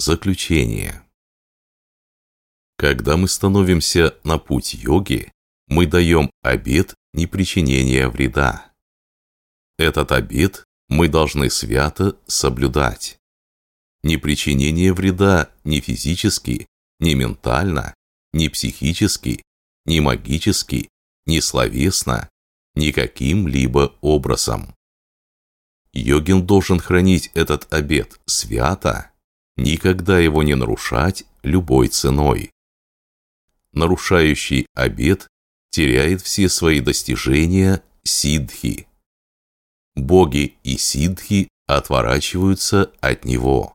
Заключение. Когда мы становимся на путь йоги, мы даем обет непричинения вреда. Этот обет мы должны свято соблюдать. Непричинение вреда ни физически, ни ментально, ни психически, ни магически, ни словесно, никаким-либо образом. Йогин должен хранить этот обет свято, никогда его не нарушать любой ценой. Нарушающий обет теряет все свои достижения сиддхи. Боги и сиддхи отворачиваются от него.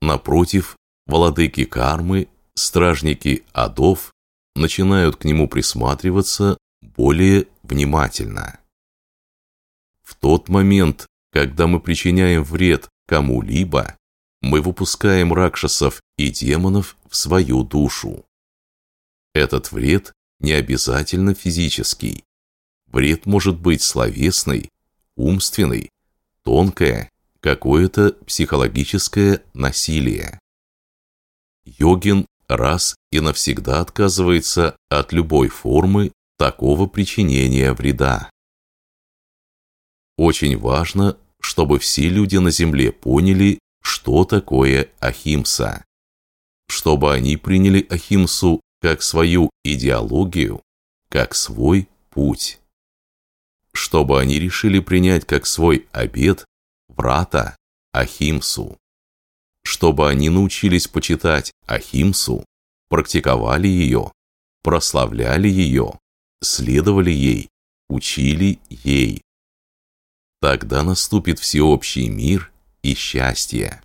Напротив, владыки кармы, стражники адов начинают к нему присматриваться более внимательно. В тот момент, когда мы причиняем вред кому-либо, мы выпускаем ракшасов и демонов в свою душу. Этот вред не обязательно физический. Вред может быть словесный, умственный, тонкое, какое-то психологическое насилие. Йогин раз и навсегда отказывается от любой формы такого причинения вреда. Очень важно, чтобы все люди на Земле поняли, что такое Ахимса. Чтобы они приняли Ахимсу как свою идеологию, как свой путь. Чтобы они решили принять как свой обет врата Ахимсу. Чтобы они научились почитать Ахимсу, практиковали ее, прославляли ее, следовали ей, учили ей. Тогда наступит всеобщий мир и счастье.